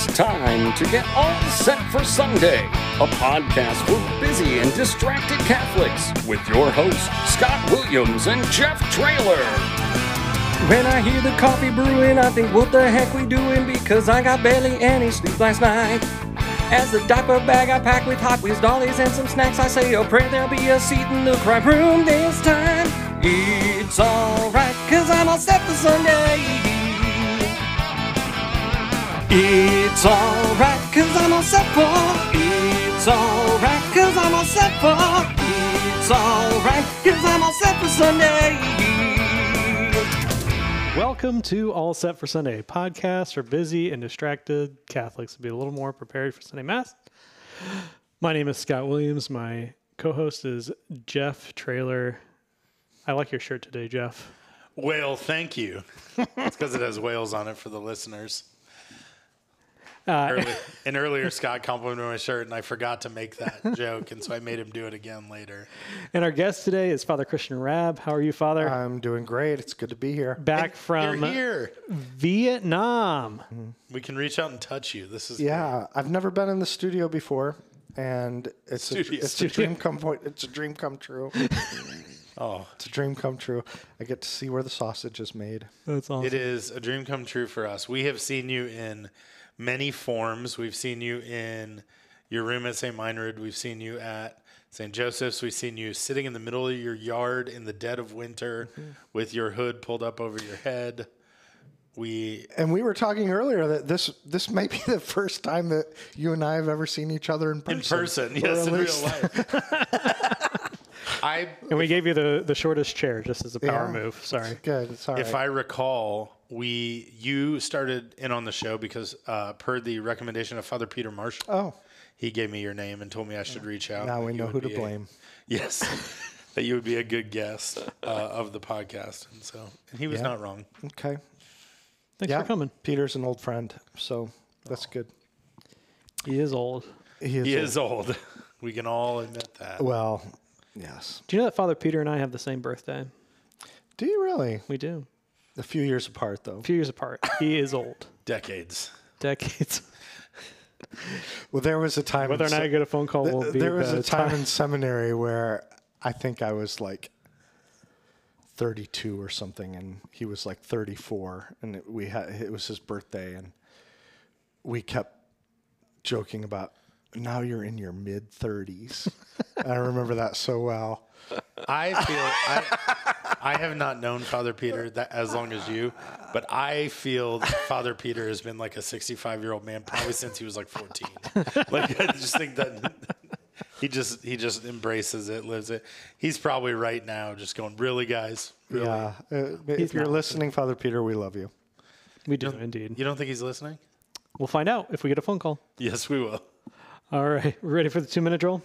It's time to get all set for Sunday, a podcast for busy and distracted Catholics with your hosts, Scott Williams and Jeff Trailer. When I hear the coffee brewing, I think, what the heck we doing? Because I got barely any sleep last night. As the diaper bag I pack with Hot Wheels dollies and some snacks, I say, oh, pray there'll be a seat in the crime room this time. It's alright, cause I'm all set for Sunday. It's alright, cause I'm all set for. It's alright, cause I'm all set for. It's alright, cause I'm all set for Sunday. Welcome to All Set for Sunday, podcast for busy and distracted Catholics to be a little more prepared for Sunday Mass. My name is Scott Williams. My co host is Jeff Trailer. I like your shirt today, Jeff. Whale, thank you. it's because it has whales on it for the listeners. Uh, Early, and earlier, Scott complimented my shirt, and I forgot to make that joke, and so I made him do it again later. and our guest today is Father Christian Raab. How are you, Father? I'm doing great. It's good to be here. Back from here. Vietnam. We can reach out and touch you. This is Yeah, I've never been in the studio before, and it's a, Studio. it's a dream come point. It's a dream come true. Oh, It's a dream come true. I get to see where the sausage is made. That's awesome. it is a dream come true for us. We have seen you in many forms. We've seen you in your room at St. Meinrad. We've seen you at St. Joseph's. We've seen you sitting in the middle of your yard in the dead of winter mm-hmm. with your hood pulled up over your head. We And we were talking earlier that this this might be the first time that you and I have ever seen each other in person. in person, yes, at in real life. I, and we gave you the, the shortest chair just as a power Yeah. move. Sorry. Good. It's all right. if I recall, we you started in on the show because uh, per the recommendation of Father Peter Marshall, oh, he gave me your name and told me I should reach out. now we know who to be a- blame. yes, that you would be a good guest uh, of the podcast, and so and he was Yeah. not wrong. Okay. Thanks yeah. for coming. Peter's an old friend, so that's good. He is old. He is. He old. is old. We can all admit that. Well, yes. Do you know that Father Peter and I have the same birthday? Do you really? We do. A few years apart, though. A few years apart. He is old. Decades. Decades. Well, there was a time. Whether or not se- I get a phone call will be there was a time in seminary where I think I was like 32 or something, and he was like 34, and it, we had it was his birthday, and we kept joking about now you're in your mid 30s. I remember that so well. I feel I, I have not known Father Peter that as long as you, but I feel that Father Peter has been like a 65 year old man probably since he was like 14. Like I just think that he just he just embraces it, lives it. He's probably right now just going, really, guys, really. Yeah, uh, if you're not listening, Father Peter, we love you. We do indeed. You don't think he's listening? We'll find out if we get a phone call. Yes, we will. All right. We're ready for the two minute drill?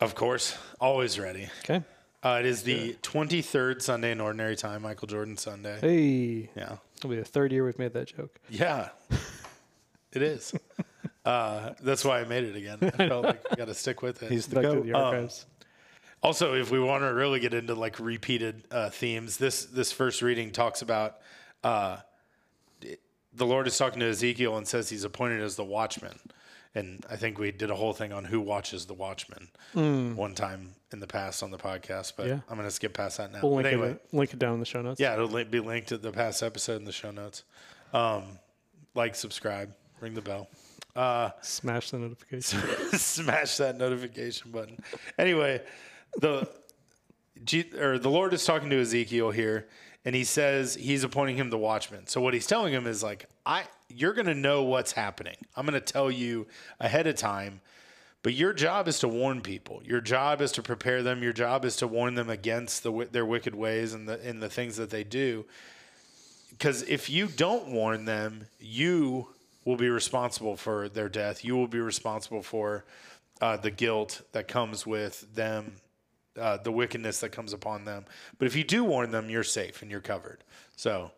Of course, always ready. Okay. Uh, it is the 23rd Sunday in Ordinary Time, Michael Jordan Sunday. Hey. Yeah. It'll be the third year we've made that joke. Yeah, it is. Uh, that's why I made it again. I felt like we got to stick with it. He's the Back to goat. the Um, also, if we want to really get into like repeated uh, themes, this this first reading talks about uh, the Lord is talking to Ezekiel and says he's appointed as the watchman. And I think we did a whole thing on who watches the watchman one time in the past on the podcast, but Yeah. I'm going to skip past that now. we'll link, anyway, it, link it down in the show notes. yeah, it'll be linked to the past episode in the show notes. Um, like, subscribe, ring the bell. Smash the notification. smash that notification button. Anyway, the G, or the Lord is talking to Ezekiel here, and he says he's appointing him the watchman. So what he's telling him is like, I you're gonna know what's happening. I'm gonna tell you ahead of time. But your job is to warn people. Your job is to prepare them. Your job is to warn them against the, their wicked ways and the and the things that they do. Because if you don't warn them, you will be responsible for their death. You will be responsible for uh, the guilt that comes with them, uh, the wickedness that comes upon them. But if you do warn them, you're safe and you're covered. So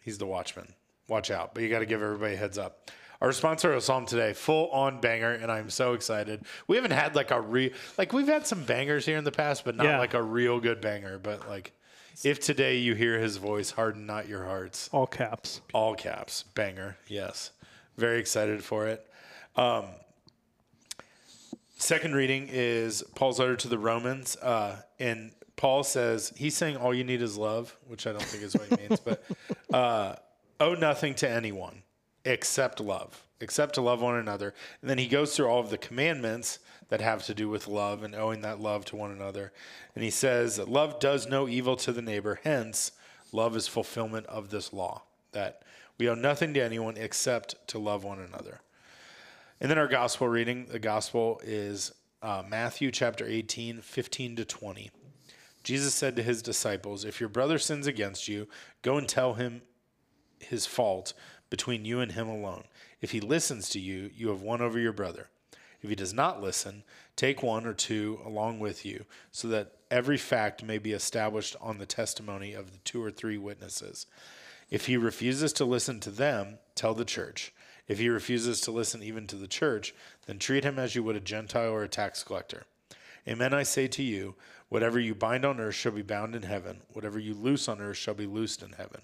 he's the watchman. Watch out. But you got to give everybody a heads up. Our sponsor of Psalm today, full on banger, and I'm so excited. We haven't had like a re like we've had some bangers here in the past, but not Yeah. like a real good banger. But like, if today you hear his voice, harden not your hearts. All caps. All caps, banger, yes. Very excited for it. Um, second reading is Paul's letter to the Romans. Uh, and Paul says, he's saying all you need is love, which I don't think is what he means, but uh, owe nothing to anyone except love, except to love one another. And then he goes through all of the commandments that have to do with love and owing that love to one another. And he says that love does no evil to the neighbor. Hence, love is fulfillment of this law that we owe nothing to anyone except to love one another. And then our gospel reading, the gospel is uh, Matthew chapter 18, 15 to 20. Jesus said to his disciples, If your brother sins against you, go and tell him his fault between you and him alone. If he listens to you, you have won over your brother. If he does not listen, take one or two along with you, so that every fact may be established on the testimony of the two or three witnesses. If he refuses to listen to them, tell the church. If he refuses to listen even to the church, then treat him as you would a Gentile or a tax collector. Amen, I say to you, whatever you bind on earth shall be bound in heaven, whatever you loose on earth shall be loosed in heaven.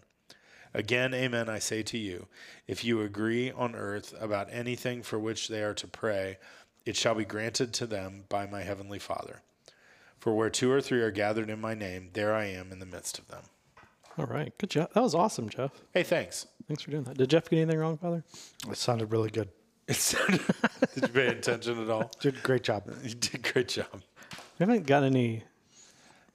Again, amen, I say to you, if you agree on earth about anything for which they are to pray, it shall be granted to them by my heavenly Father. For where two or three are gathered in my name, there I am in the midst of them. All right. Good job. That was awesome, Jeff. Hey, thanks. Thanks for doing that. Did Jeff get anything wrong, Father? It sounded really good. It sounded, did you pay attention at all? Did great job. You did great job. We haven't got any.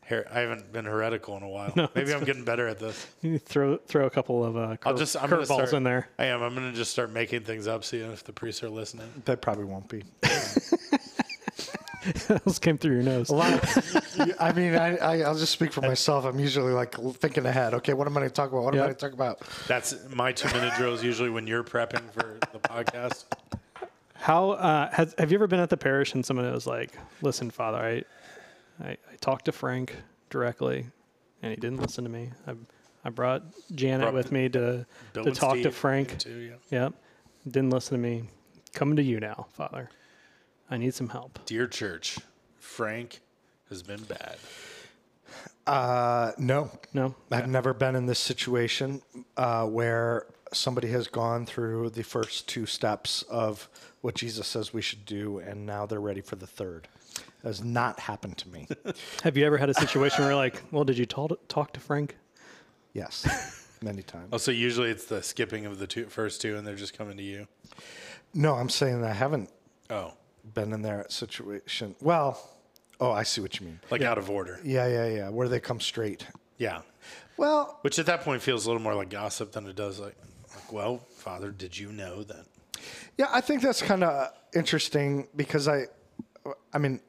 Her- I haven't been heretical in a while. Maybe I'm getting better at this. You throw throw a couple of uh, I'll just I'm curveballs start, in there. I am. I'm gonna just start making things up, seeing if the priests are listening. That probably won't be. Those came through your nose. A lot of, I mean, I, I, I'll just speak for myself. I'm usually like thinking ahead. Okay, what am I going to talk about? What am I going to talk about? That's my two minute drill is usually when you're prepping for the podcast. How uh, has have you ever been at the parish and someone was like, "Listen, Father, I, I, I talked to Frank directly, and he didn't listen to me. I, I brought Janet Brought with me to Bill to and talk to Steve, Frank. too, yeah. Yep, didn't listen to me. Coming to you now, Father. I need some help. Dear church, Frank has been bad. Uh, no, No, I've never been in this situation uh, where somebody has gone through the first two steps of what Jesus says we should do, and now they're ready for the third. That has not happened to me. Have you ever had a situation where, like, well, did you talk talk to Frank? yes, many times. Oh, so usually it's the skipping of the two, first two, and they're just coming to you. No, I'm saying I haven't Oh, been in that situation. Well, oh, I see what you mean. like out of order. Yeah, yeah, yeah. Where they come straight. Yeah. Well, Which at that point feels a little more like gossip than it does like, like well, Father, did you know that? Yeah, I think that's kind of interesting because I, I mean,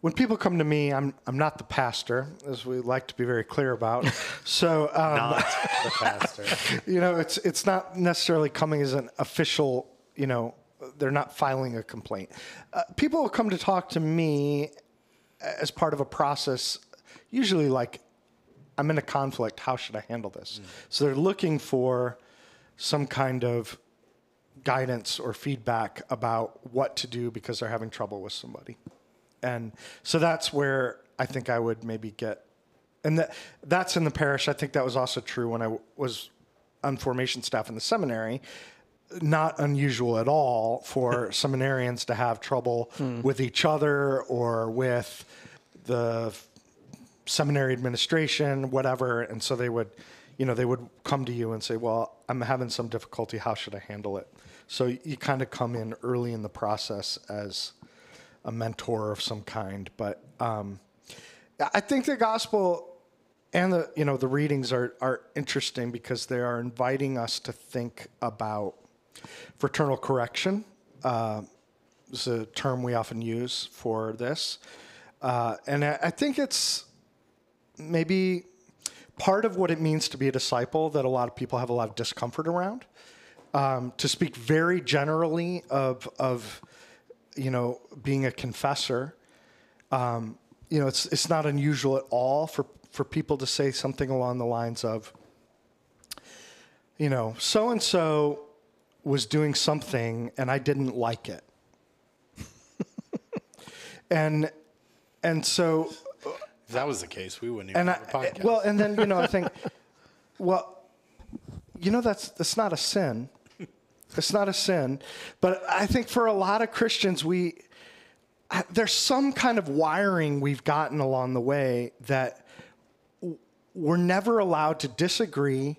when people come to me, I'm I'm not the pastor, as we like to be very clear about. So um, Not the pastor. you know, it's it's not necessarily coming as an official. You know, they're not filing a complaint. Uh, people will come to talk to me as part of a process, usually like, I'm in a conflict. How should I handle this? So they're looking for some kind of guidance or feedback about what to do because they're having trouble with somebody. And so that's where I think I would maybe get, and that that's in the parish. I think that was also true when I was on formation staff in the seminary. Not unusual at all for seminarians to have trouble hmm. with each other or with the seminary administration, whatever. And so they would, you know, they would come to you and say, well, I'm having some difficulty. How should I handle it? So you kind of come in early in the process as a mentor of some kind. But um, I think the gospel and the, you know, the readings are, are interesting because they are inviting us to think about fraternal correction. Uh, is a term we often use for this. Uh, and I, I think it's maybe part of what it means to be a disciple that a lot of people have a lot of discomfort around. Um, to speak very generally of, of, you know, being a confessor, um, you know, it's, it's not unusual at all for, for people to say something along the lines of, you know, so and so was doing something and I didn't like it. and and so If that was the case, we wouldn't even and have a eh, podcast. well, and then you know, I think, well, you know, that's that's not a sin. It's not a sin. But I think for a lot of Christians, we there's some kind of wiring we've gotten along the way that we're never allowed to disagree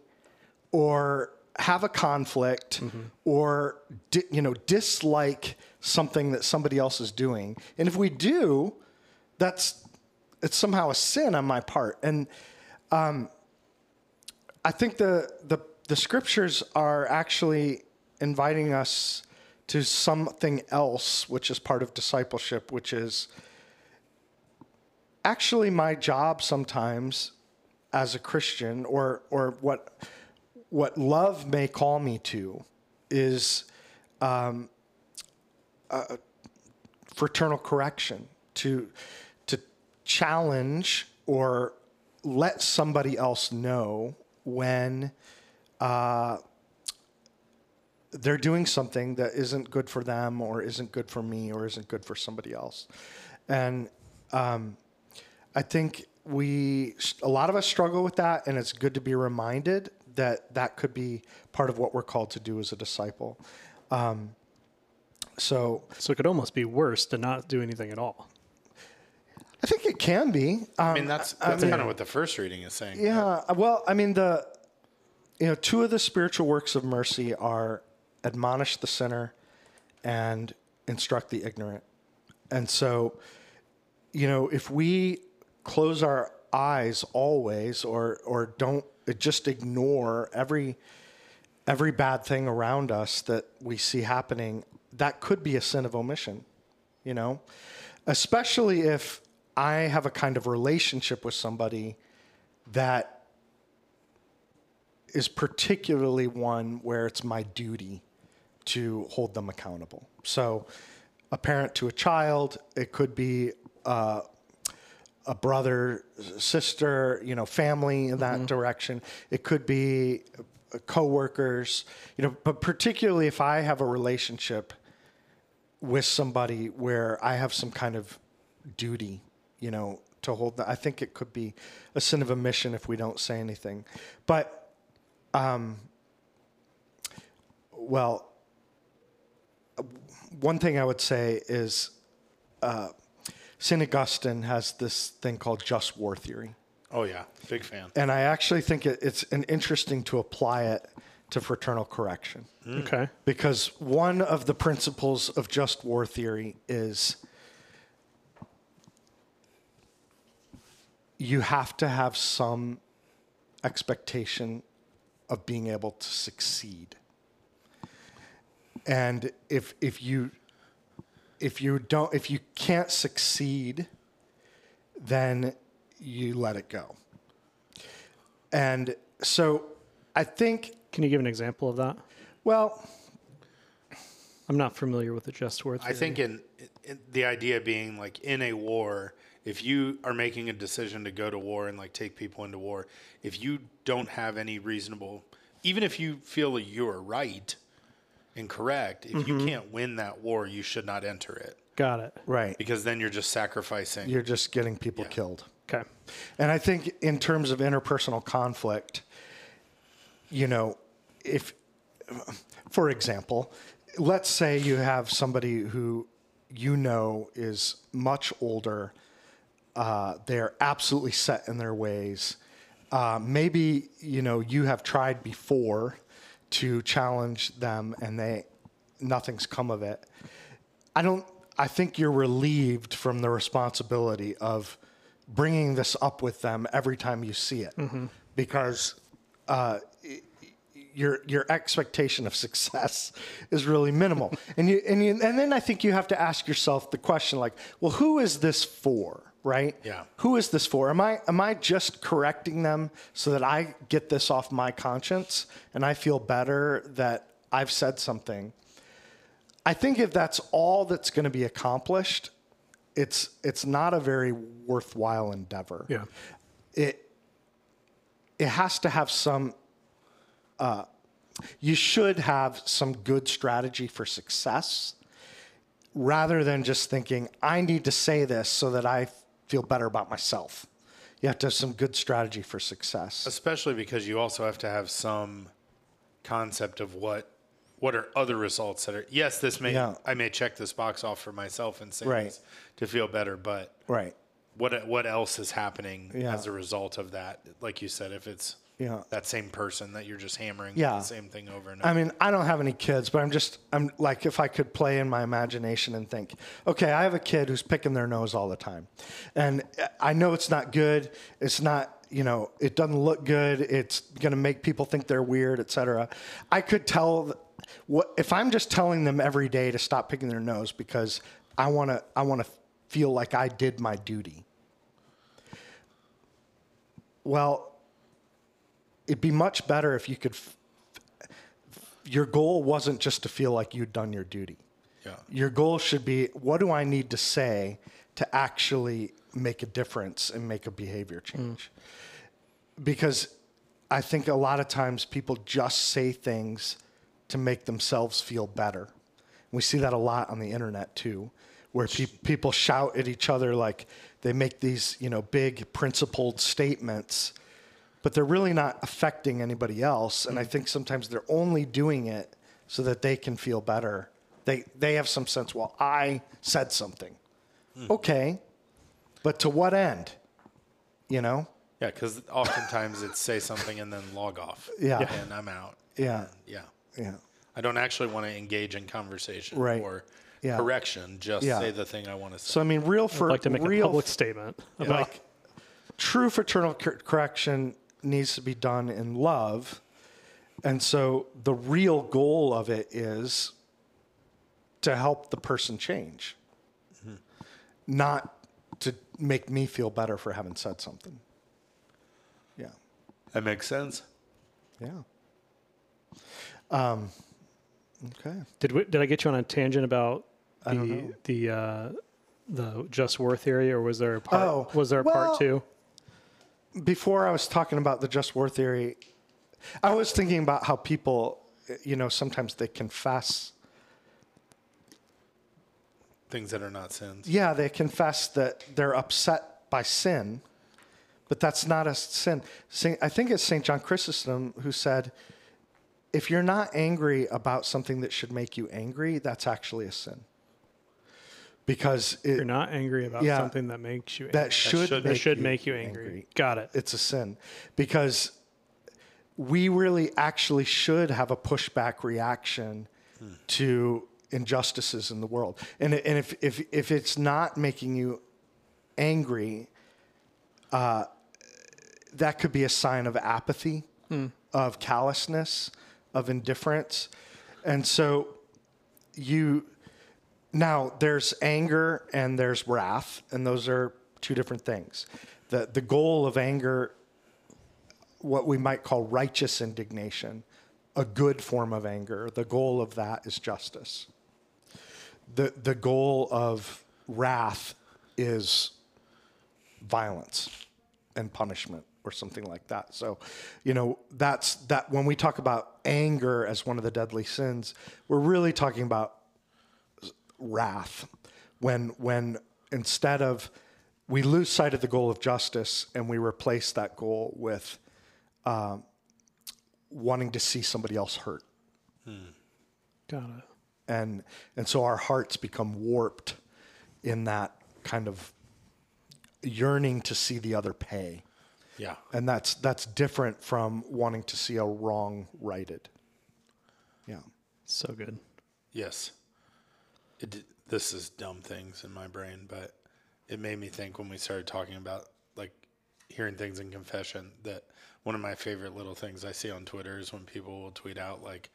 or have a conflict mm-hmm. or di- you know dislike something that somebody else is doing. And if we do, that's it's somehow a sin on my part. And um, I think the, the the scriptures are actually inviting us to something else, which is part of discipleship, which is actually my job sometimes as a Christian, or or what what love may call me to, is um, fraternal correction to challenge or let somebody else know when uh, they're doing something that isn't good for them or isn't good for me or isn't good for somebody else and um, i think we a lot of us struggle with that and it's good to be reminded that that could be part of what we're called to do as a disciple um, so So it could almost be worse to not do anything at all. I can be um, I mean, that's that's kind of what the first reading is saying. Yeah, well, I mean the you know, two of the spiritual works of mercy are admonish the sinner and instruct the ignorant. And so, you know, if we close our eyes always or or don't just ignore every every bad thing around us that we see happening, that could be a sin of omission, you know? Especially if I have a kind of relationship with somebody that is particularly one where it's my duty to hold them accountable. So, a parent to a child, it could be uh, a brother, sister, you know, family in that direction. It could be uh, coworkers, you know, but particularly if I have a relationship with somebody where I have some kind of duty, you know, to hold that. I think it could be a sin of omission if we don't say anything. But, um, well, one thing I would say is uh, St. Augustine has this thing called just war theory. Oh yeah, big fan. And I actually think it, it's an interesting to apply it to fraternal correction Okay. because one of the principles of just war theory is you have to have some expectation of being able to succeed. And if if you if you don't if you can't succeed, then you let it go. And so I think Can you give an example of that? well, I'm not familiar with the just word. I think in, in the idea being like in a war, if you are making a decision to go to war and like take people into war, if you don't have any reasonable, even if you feel that you are right and correct, if you mm-hmm. can't win that war, you should not enter it Got it. right. because then you're just sacrificing. You're just getting people killed. Okay. And I think in terms of interpersonal conflict, you know, if, for example, let's say you have somebody who you know is much older, uh, they're absolutely set in their ways. Uh, maybe you know you have tried before to challenge them, and they nothing's come of it. I don't. I think you're relieved from the responsibility of bringing this up with them every time you see it, because uh, your your expectation of success is really minimal. and you and you and then I think you have to ask yourself the question like, well, who is this for? Right? Yeah. Who is this for? Am I am I just correcting them so that I get this off my conscience and I feel better that I've said something? I think if that's all that's going to be accomplished, it's it's not a very worthwhile endeavor. Yeah. It it has to have some uh, you should have some good strategy for success rather than just thinking I need to say this so that I feel better about myself. You have to have some good strategy for success. Especially because you also have to have some concept of what what are other results that are yes, this may Yeah. I may check this box off for myself and say Right. to feel better, but Right. what what else is happening Yeah. as a result of that? Like you said, if it's Yeah. that same person that you're just hammering Yeah. the same thing over and over. I mean, I don't have any kids, but I'm just, I'm like, if I could play in my imagination and think, okay, I have a kid who's picking their nose all the time. And I know it's not good. It's not, you know, it doesn't look good. It's going to make people think they're weird, etc. I could tell what, if I'm just telling them every day to stop picking their nose because I want to, I want to feel like I did my duty. Well, it'd be much better if you could f- your goal wasn't just to feel like you'd done your duty. yeah. Your goal should be what do I need to say to actually make a difference and make a behavior mm. change? Because I think a lot of times people just say things to make themselves feel better. We see that a lot on the internet too, where pe- people shout at each other like they make these, you know, big principled statements but they're really not affecting anybody else. And I think sometimes they're only doing it so that they can feel better. They they have some sense. Well, I said something. Hmm. Okay, but to what end? You know? Yeah, because oftentimes it's say something and then log off. Yeah. And I'm out. Yeah, Yeah. yeah, I don't actually want to engage in conversation Right. or Yeah. correction. Just Yeah. say the thing I want to say. So I mean, real for I'd like to make real a public statement about like true fraternal correction needs to be done in love. And so the real goal of it is to help the person change. Not to make me feel better for having said something. Yeah. That makes sense. yeah. Um okay. Did we, did I get you on a tangent about the the uh, the just war theory, or was there a part? Oh, was there a well- part two? Before I was talking about the just war theory, I was thinking about how people, you know, sometimes they confess. Things that are not sins. Yeah, they confess that they're upset by sin, but that's not a sin. I think it's St. John Chrysostom who said, if you're not angry about something that should make you angry, that's actually a sin. Because it, You're not angry about Yeah. something that makes you angry. that should, should- make should you make you angry. Got it. it's a sin because we really actually should have a pushback reaction to injustices in the world. And, and if, if, if it's not making you angry, uh, that could be a sign of apathy, of callousness, of indifference. And so you, now there's anger and there's wrath, and those are two different things. The, the goal of anger, what we might call righteous indignation, a good form of anger, the goal of that is justice. The, the goal of wrath is violence and punishment or something like that. So, you know, that's that when we talk about anger as one of the deadly sins, we're really talking about wrath when when instead of we lose sight of the goal of justice and we replace that goal with um, wanting to see somebody else hurt Got it. and and so our hearts become warped in that kind of yearning to see the other pay Yeah. and that's that's different from wanting to see a wrong righted yeah So good. Yes. It, this is dumb things in my brain, but it made me think when we started talking about like hearing things in confession that one of my favorite little things I see on Twitter is when people will tweet out like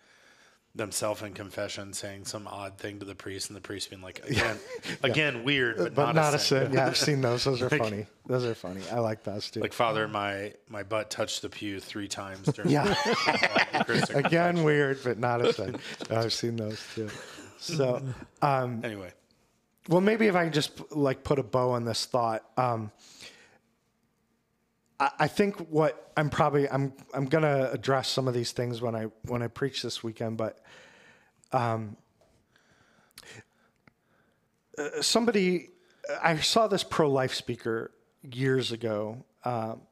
themselves in confession saying some odd thing to the priest and the priest being like again again weird but, uh, but not, a sin. sin. Yeah i've seen those. Those are funny. Those are funny. I like those too. Like father, my my butt touched the pew three times during Yeah. the Eucharistic again weird but not a sin. I've seen those too so um, Anyway, Well, maybe if I can just like put a bow on this thought. Um, I, I think what I'm probably I'm I'm gonna address some of these things when I when I preach this weekend, but um, uh, somebody I saw this pro life speaker years ago, um,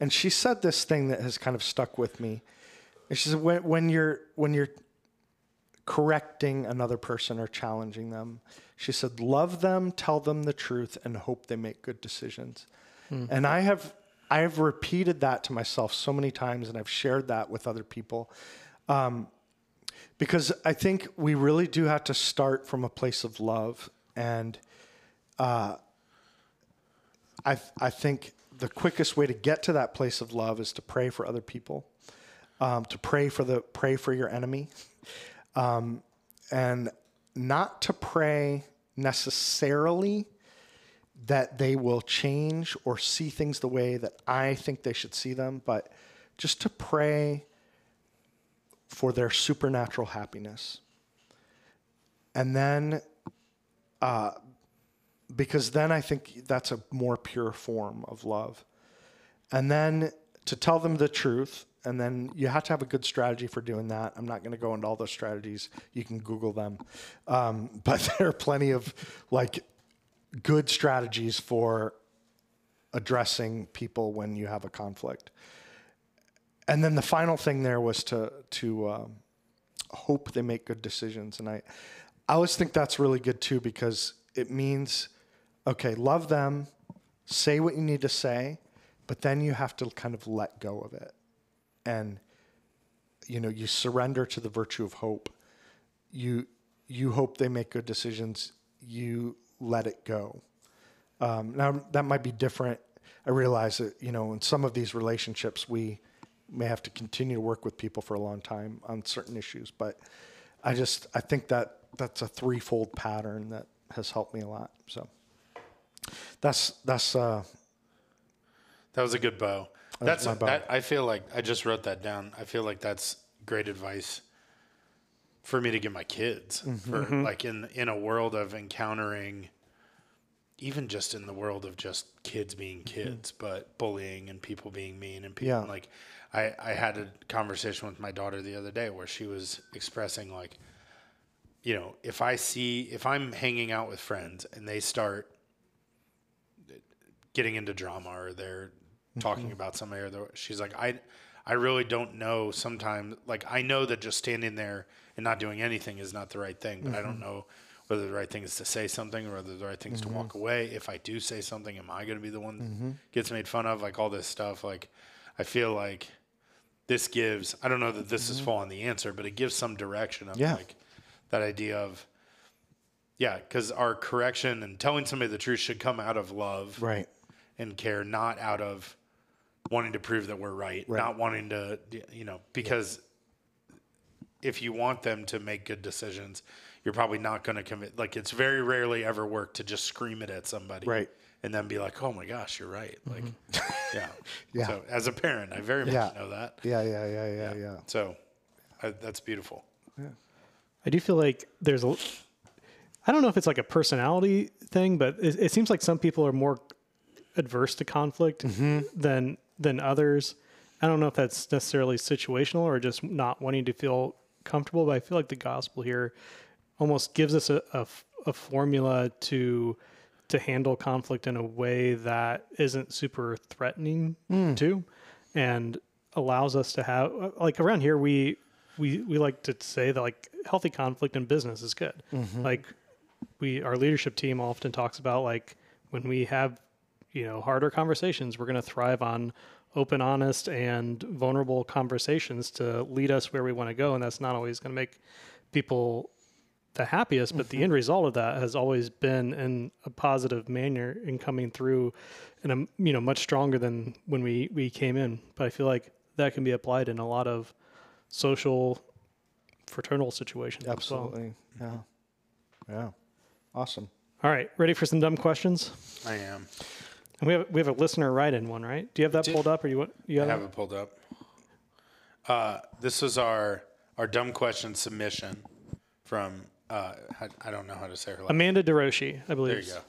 and she said this thing that has kind of stuck with me. And she said when when you're when you're correcting another person or challenging them. She said, Love them, tell them the truth, and hope they make good decisions. And I have I have repeated that to myself so many times, and I've shared that with other people. Um, because I think we really do have to start from a place of love. And uh, I, I think the quickest way to get to that place of love is to pray for other people, um, to pray for the pray for your enemy, um, and not to pray necessarily that they will change or see things the way that I think they should see them, but just to pray for their supernatural happiness. And then, uh, because then I think that's a more pure form of love. And then to tell them the truth, and then you have to have a good strategy for doing that. I'm not going to go into all those strategies. You can Google them. Um, but there are plenty of like good strategies for addressing people when you have a conflict. And then the final thing there was to to um, hope they make good decisions, and I I always think that's really good too because it means okay, love them, say what you need to say, but then you have to kind of let go of it, and you know you surrender to the virtue of hope. You you hope they make good decisions. You let it go. Um, now that might be different. I realize that you know in some of these relationships we may have to continue to work with people for a long time on certain issues, but I just I think that that's a threefold pattern that has helped me a lot. So that's that's uh, That was a good bow. That's my that. I feel like I just wrote that down. I feel like that's great advice for me to give my kids Mm-hmm. for like in in a world of encountering, even just in the world of just kids being kids, but bullying and people being mean and people Mm-hmm. Yeah. like. I, I had a conversation with my daughter the other day where she was expressing like, you know, if I see if I'm hanging out with friends and they start getting into drama or they're talking mm-hmm. about somebody or they're, she's like I I really don't know sometimes like I know that just standing there and not doing anything is not the right thing but I don't mm-hmm. know whether the right thing is to say something or whether the right thing is to mm-hmm. walk away. If I do say something am I going to be the one that gets made fun of? Like all this stuff like I feel like this gives I don't know that this is full on the answer but it gives some direction of Yeah. like that idea of yeah because our correction and telling somebody the truth should come out of love right. and care, not out of wanting to prove that we're right, not wanting to, you know, because if you want them to make good decisions, you're probably not going to commit. Like it's very rarely ever work to just scream it at somebody, Right. And then be like, "Oh my gosh, you're right!" Mm-hmm. Like, yeah, Yeah. So as a parent, I very much Yeah. know that. Yeah, yeah, yeah, yeah, yeah. So I, that's beautiful. I do feel like there's a. I don't know if it's like a personality thing, but it, it seems like some people are more adverse to conflict mm-hmm. than than others. I don't know if that's necessarily situational or just not wanting to feel comfortable, but I feel like the gospel here almost gives us a formula to to handle conflict in a way that isn't super threatening hmm. to and allows us to have like around here we we we like to say that like healthy conflict in business is good. Mm-hmm. Like we our leadership team often talks about like when we have you know harder conversations we're going to thrive on open honest and vulnerable conversations to lead us where we want to go and that's not always going to make people the happiest but the mm-hmm. end result of that has always been in a positive manner in coming through and a you know much stronger than when we we came in but i feel like that can be applied in a lot of social fraternal situations as well. Absolutely. Yeah. Yeah. Awesome. all right ready for some dumb questions I am. And we have we have a listener write in one, right? Do you have that pulled up, or you want you I have, have it pulled up. Uh, this is our our dumb question submission from uh, I, I don't know how to say her last. Amanda DeRoshi, I believe. There you go.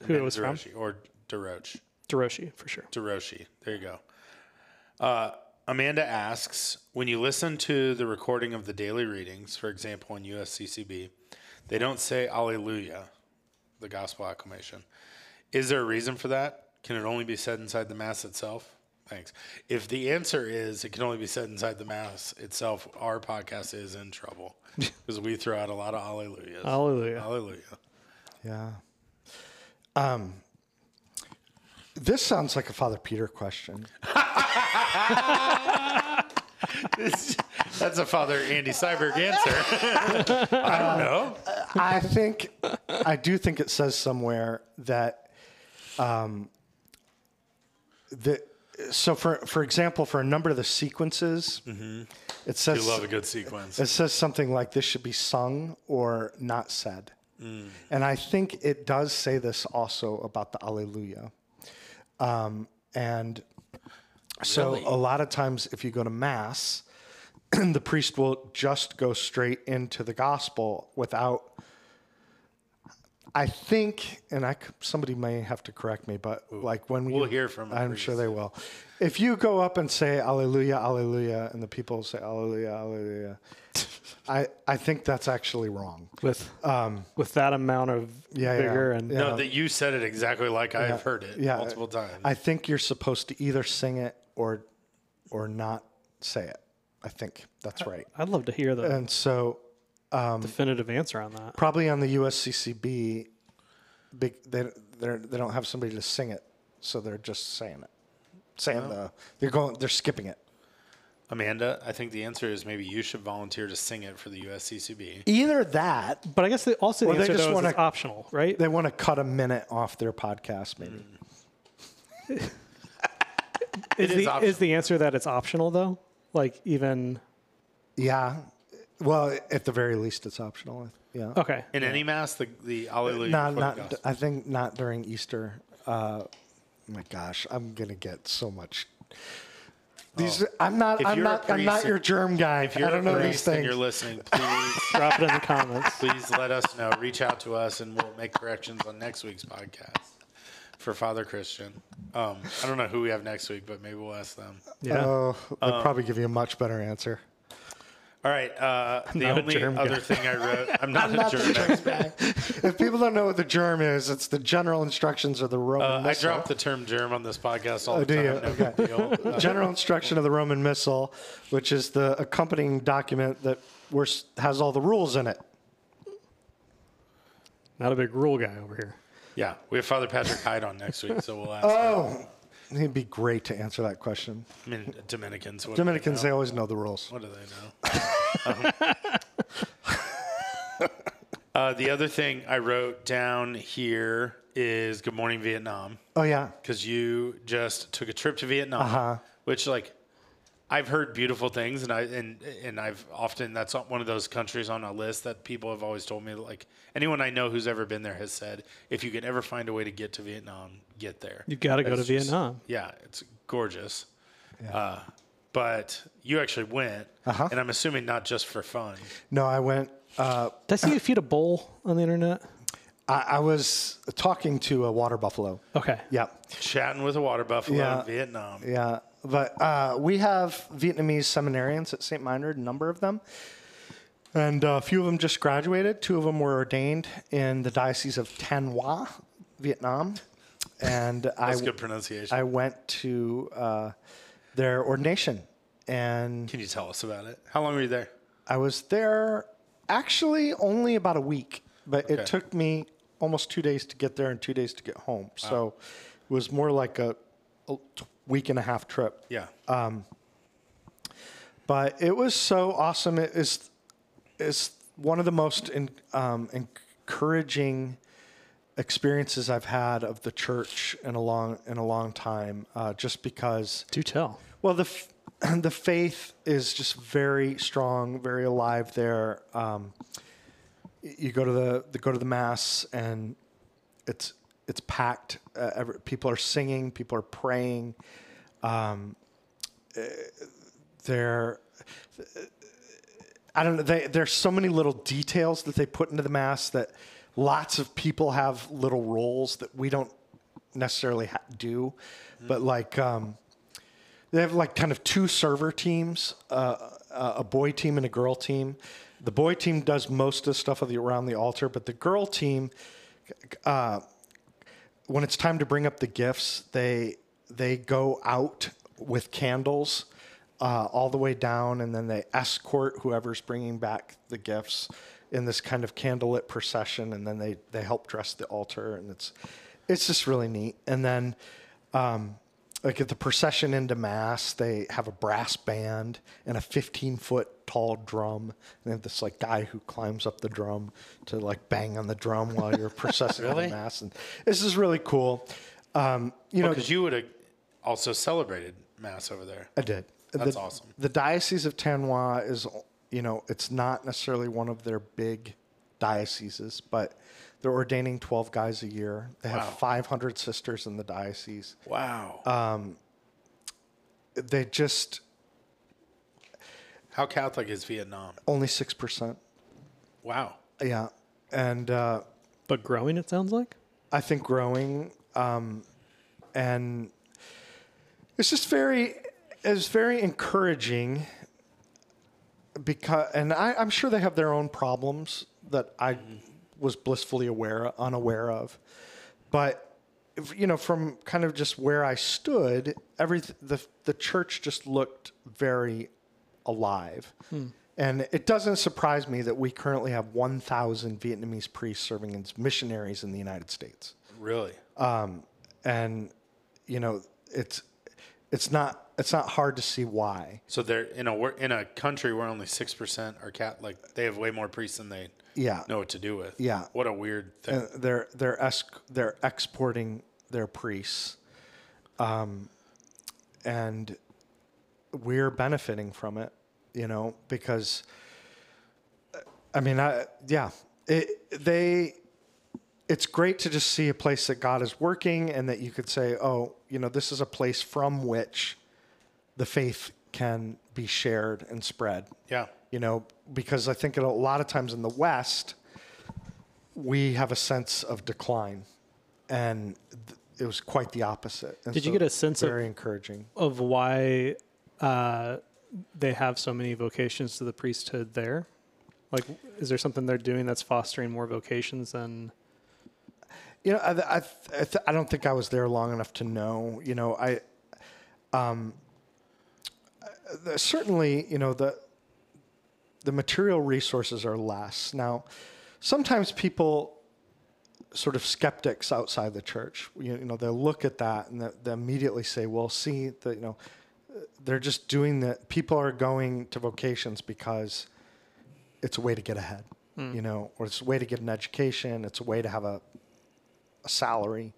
Who it Amanda was from? DeRoshi, or DeRoche. DeRoshi for sure. DeRoshi. There you go. Uh, Amanda asks When you listen to the recording of the daily readings, for example, in USCCB, they don't say Alleluia, the gospel acclamation. Is there a reason for that? Can it only be said inside the Mass itself? Thanks. If the answer is it can only be said inside the mass itself, our podcast is in trouble because we throw out a lot of hallelujahs. Hallelujah. Hallelujah. Yeah. Um, this sounds like a Father Peter question. That's a Father Andy Syberg answer. I don't know. I think, I do think it says somewhere that, um, that, so for, for example, for a number of the sequences, it says You love a good sequence. it says something like this should be sung or not said. And I think it does say this also about the Alleluia. Um, and so Really? a lot of times if you go to mass, the priest will just go straight into the gospel without I think, and I c- somebody may have to correct me, but like when we, We'll hear from a I'm sure they will. If you go up and say Alleluia, Alleluia, and the people say Alleluia, Alleluia, I I think that's actually wrong. With with that amount of Um, Yeah, yeah, vigor and yeah. no, that you said it exactly like I've heard it Yeah. multiple times. I think you're supposed to either sing it or or not say it. I think that's right. I'd love to hear that. And so Um, definitive answer on that. probably on the USCCB, big they they they don't have somebody to sing it, so they're just saying it, saying the they're going they're skipping it. Amanda, I think the answer is maybe you should volunteer to sing it for the USCCB. Either that, But I guess they, also the they answer just is wanna- it's optional, right? they want to cut a minute off their podcast, maybe. Mm. Is, is the, optional. is the answer that it's optional though? Like even Yeah. Well, at the very least, it's optional. Yeah. okay. In any mass, the the Alleluia. not before the not gospel. I think not during Easter. Uh, my gosh, I'm gonna get so much. These I'm not If I'm you're not I'm not your germ guy. If you're I don't know these priest and things. you're listening, please Drop it in the comments. please let us know. Reach out to us, and we'll make corrections on next week's podcast for Father Christian. Um, I don't know who we have next week, but maybe we'll ask them. Yeah. Oh, they'll Um, probably give you a much better answer. All right. Uh, the not a only germ other guy. thing I wrote, I'm not, Not a the germ germ guy. if people don't know what the germ is, it's the general instructions of the Roman Uh, I Missal. drop the term germ on this podcast all Oh, the do time. you? No big deal. Uh, general instruction of the Roman Missal, which is the accompanying document that we're, has all the rules in it. Not a big rule guy over here. yeah, we have Father Patrick Hyde on next week, so we'll ask. Oh, he'd be great to answer that question. I mean, Dominicans. What do they Dominicans, they always know the rules. What do they know? Um, uh, the other thing I wrote down here is Good Morning Vietnam Oh yeah, because you just took a trip to Vietnam, Uh-huh. which like I've heard beautiful things, and I and and I've often that's one of those countries on a list that people have always told me like anyone I know who's ever been there has said if you could ever find a way to get to Vietnam, get there. You've got to go to just- Vietnam. Yeah, it's gorgeous. Uh, but you actually went, Uh-huh. and I'm assuming not just for fun. no, I went. Uh, Did I see you feed a bowl on the internet? I, I was talking to a water buffalo. Okay. Yeah, Chatting with a water buffalo Yeah. in Vietnam. yeah. But uh, we have Vietnamese seminarians at St. Meinrad, a number of them. And uh, a few of them just graduated. Two of them were ordained in the Diocese of Thanh Hoa, Vietnam. And I, That's good pronunciation. I went to uh, their ordination. And Can you tell us about it? How long were you there? I was there actually only about a week, but Okay. it took me almost two days to get there and two days to get home. So it was more like a, a week and a half trip. Yeah. But it was so awesome. It is is one of the most in, um, encouraging experiences I've had of the church in a long in a long time. Uh, just because Do tell. Well, the f- the faith is just very strong, very alive there. Um, you go to the, the go to the mass, and it's it's packed. Uh, every, people are singing, people are praying. Um, uh, they're I don't know. They, there's so many little details that they put into the mass that lots of people have little roles that we don't necessarily ha- do, but like. Um, they have like kind of two server teams, uh, a boy team and a girl team. The boy team does most of the stuff of the, around the altar, but the girl team, uh, when it's time to bring up the gifts, they they go out with candles uh, all the way down, and then they escort whoever's bringing back the gifts in this kind of candlelit procession, and then they they help dress the altar, and it's it's just really neat. And then. Um, like at the procession into mass, they have a brass band and a 15 foot tall drum. And they have this like guy who climbs up the drum to like bang on the drum while you're processing Really? the mass. And this is really cool. Um, you know, Because you would have also celebrated mass over there. I did. That's the, awesome. The Diocese of Tanois is, you know, it's not necessarily one of their big dioceses, but they're ordaining 12 guys a year. They have Wow. 500 sisters in the diocese. Wow. Uh, They just How Catholic is Vietnam? only 6%. Wow. Yeah. And uh, But growing, it sounds like. I think growing, um, and it's just very, it's very encouraging. Because, and I, I'm sure they have their own problems that I was blissfully aware, unaware of, but you know, from kind of just where I stood, every the the church just looked very alive. Hmm. And it doesn't surprise me that we currently have 1,000 Vietnamese priests serving as missionaries in the United States Really? Um, and you know it's it's not it's not hard to see why So they're in a in a country where only six percent are cat like they have way more priests than they yeah know what to do with. Yeah. What a weird thing. and they're they're esc- they're exporting their priests um and we're benefiting from it you know because uh, i mean i yeah it, they it's great to just see a place that god is working and that you could say oh you know this is a place from which the faith can be shared and spread yeah. You know, because I think a lot of times in the West, we have a sense of decline, and th- it was quite the opposite. And Did you get a sense of- very encouraging? Of why uh, they have so many vocations to the priesthood there? Like, is there something they're doing that's fostering more vocations than? You know, I, I, I, th- I don't think I was there long enough to know. You know, I, um, uh, certainly, you know, the the material resources are less now. Sometimes people, sort of skeptics outside the church, you, you know, they'll look at that and they, they immediately say, "Well, see, that you know, they're just doing that. People are going to vocations because it's a way to get ahead." Hmm. You know, or it's a way to get an education. It's a way to have a a salary.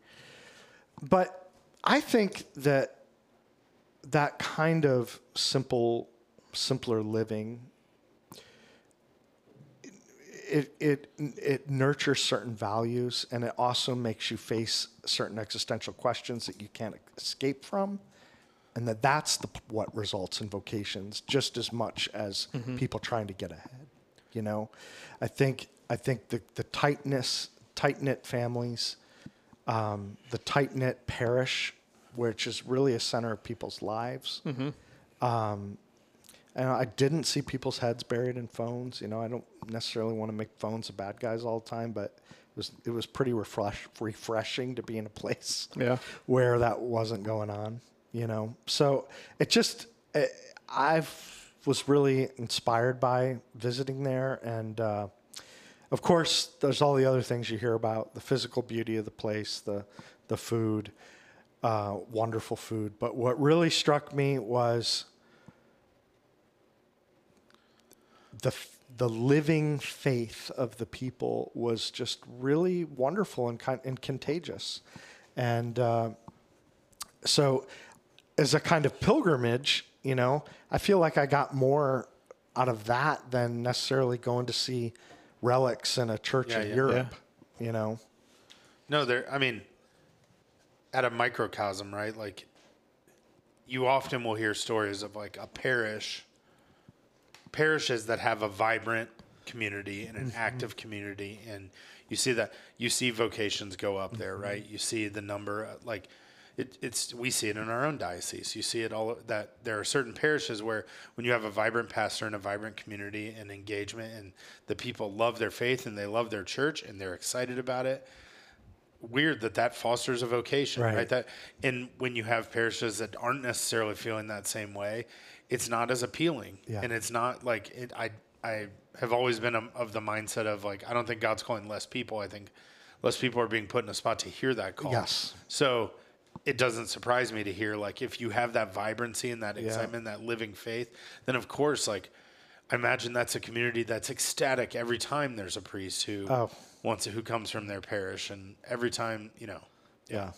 But I think that that kind of simple, simpler living, it, it, it nurtures certain values and it also makes you face certain existential questions that you can't escape from. And that that's the, what results in vocations just as much as people trying to get ahead. You know, I think I think the, the tightness, tight knit families, um, the tight knit parish, which is really a center of people's lives. Um, and I didn't see people's heads buried in phones. You know, I don't necessarily want to make phones the bad guys all the time, but it was it was pretty refresh, refreshing to be in a place Yeah. where that wasn't going on. You know, so it just it, I was really inspired by visiting there, and uh, of course, there's all the other things you hear about the physical beauty of the place, the the food, uh, wonderful food. But what really struck me was the f- the living faith of the people was just really wonderful and kind and contagious, and uh, so as a kind of pilgrimage, you know, I feel like I got more out of that than necessarily going to see relics in a church Yeah, in yeah. Europe. You know, No, there. I mean, at a microcosm, right? Like, you often will hear stories of like a parish, parishes that have a vibrant community and an active community, and you see that you see vocations go up there, mm-hmm. right? You see the number, like. It, it's we see it in our own diocese. You see it all that there are certain parishes where when you have a vibrant pastor and a vibrant community and engagement, and the people love their faith and they love their church and they're excited about it, weird that that fosters a vocation, right. Right. That and when you have parishes that aren't necessarily feeling that same way, it's not as appealing, Yeah. and it's not like it. I I have always been a, of the mindset of like I don't think God's calling less people. I think less people are being put in a spot to hear that call. Yes. So it doesn't surprise me to hear like if you have that vibrancy and that excitement, that living faith, then of course like I imagine that's a community that's ecstatic every time there's a priest who Oh. wants who comes from their parish, and every time you know. Yeah.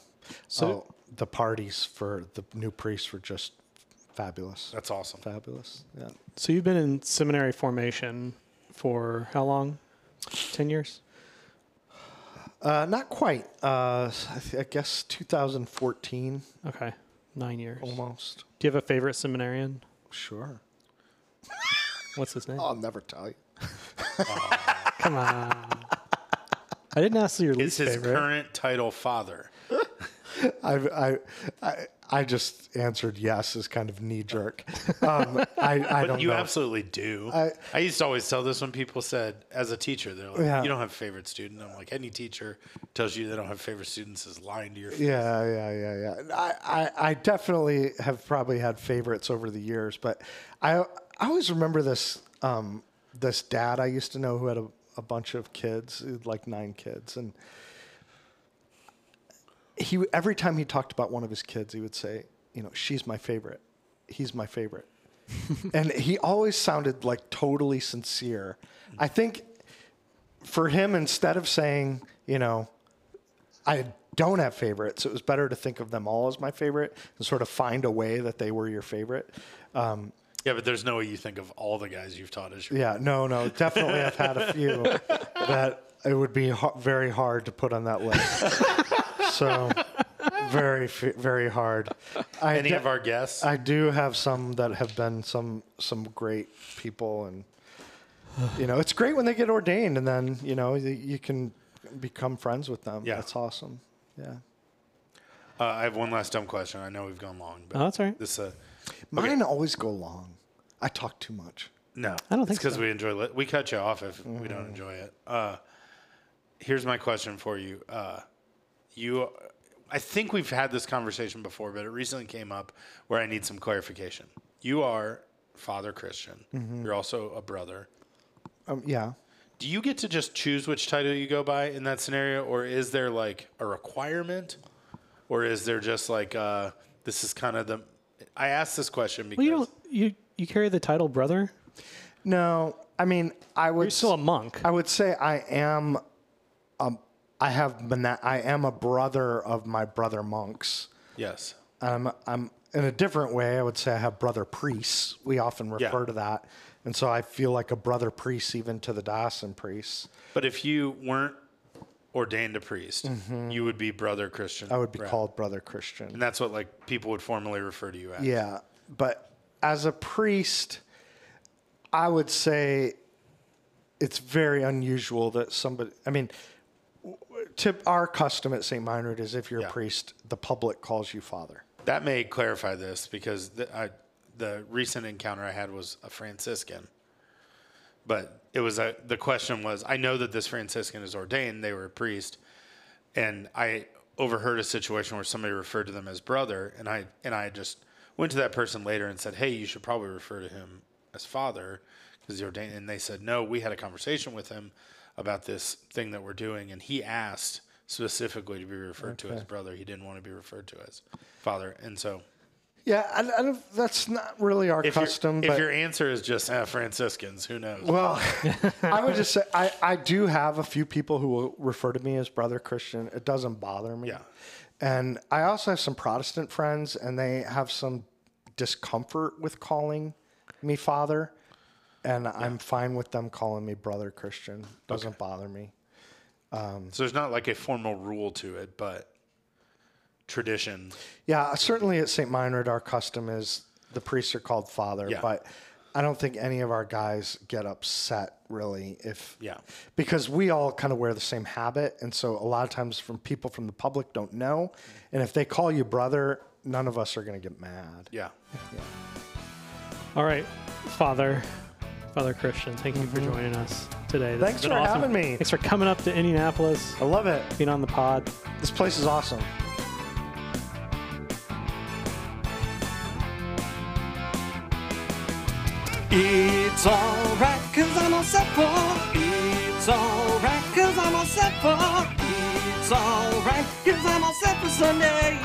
So- oh, the parties for the new priests were just fabulous. That's awesome. Fabulous. Yeah. So you've been in seminary formation for how long? 10 years? Uh, not quite. Uh, I, th- I guess 2014 Okay. Nine years. almost. Do you have a favorite seminarian? Sure. What's his name? I'll never tell you. Come on. I didn't ask your Is least his favorite. current title father? I, I, I, just answered yes as kind of knee jerk. Um, I, I don't You know. absolutely do. I- I, used to always tell this when people said, as a teacher, they're like, Yeah. "You don't have a favorite student." I'm like, any teacher tells you they don't have favorite students is lying to your face. Yeah, yeah, yeah, yeah. I, I, I definitely have probably had favorites over the years, but I, I always remember this, um, this dad I used to know who had a, a bunch of kids, like nine kids, and he every time he talked about one of his kids, he would say, you know, she's my favorite, he's my favorite, and he always sounded like totally sincere. I think for him, instead of saying, you know, I don't have favorites. It was better to think of them all as my favorite and sort of find a way that they were your favorite. Um, Yeah, but there's no way you think of all the guys you've taught as your. yeah, no, no, definitely I've had a few that it would be ha- very hard to put on that list. so very, very hard. I Any de- of our guests? I do have some that have been some some great people, and you know, it's great when they get ordained, and then you know you, you can become friends with them. Yeah. that's awesome. Yeah. Uh, I have one last dumb question. I know we've gone long, but Oh, that's all right. this uh, Mine always go long. I talk too much. no, I don't think it's because so. we enjoy. Li- we cut you off if we don't enjoy it. Uh, here's my question for you. Uh, you, I think we've had this conversation before, but it recently came up where I need some clarification. You are Father Christian. You're also a brother. Um, yeah. Do you get to just choose which title you go by in that scenario, or is there like a requirement, or is there just like uh, this is kind of the? I asked this question because Well, you don't. You you carry the title brother. No, I mean, I would. You're still a monk. I would say I am. Um, I have been. that I am a brother of my brother monks. yes, I'm. I'm in a different way. I would say I have brother priests. We often refer Yeah. to that, and so I feel like a brother priest even to the diocesan priests. but if you weren't ordained a priest, you would be brother Christian. Mm-hmm. I would be Brad. called brother Christian. and that's what like people would formally refer to you as. Yeah, but as a priest, I would say it's very unusual that somebody. I mean, tip our custom at St. Meinrad is if you're Yeah. a priest, the public calls you father. That may clarify this because the, I, the recent encounter I had was a Franciscan. But it was a, the question was I know that this Franciscan is ordained, they were a priest, and I overheard a situation where somebody referred to them as brother, and I and I just went to that person later and said, "Hey, you should probably refer to him as father because he's ordained." And they said, "No, we had a conversation with him about this thing that we're doing, and he asked specifically to be referred to as brother. He didn't want to be referred to as father." And so, Yeah, I, I don't, that's not really our if, custom. your, if but your answer is just ah, Franciscans, who knows? well, I would just say I, I do have a few people who will refer to me as brother Christian. It doesn't bother me. Yeah. And I also have some Protestant friends, and they have some discomfort with calling me father. And I'm fine with them calling me brother Christian. Doesn't bother me. Um, so there's not like a formal rule to it, but tradition. Yeah, certainly at St. Meinrad, our custom is the priests are called father, Yeah. but I don't think any of our guys get upset really if Yeah. because we all kind of wear the same habit, and so a lot of times from people from the public don't know, and if they call you brother, none of us are going to get mad. Yeah. All right, Father. Father Christian, thank you for joining us today. This Mm-hmm. Thanks for awesome. having me. Thanks for coming up to Indianapolis, I love it. being on the pod. This place is awesome. It's alright, cause I'm all set for. It's alright, cause I'm all set for. It's alright, cause I'm all set for Sunday.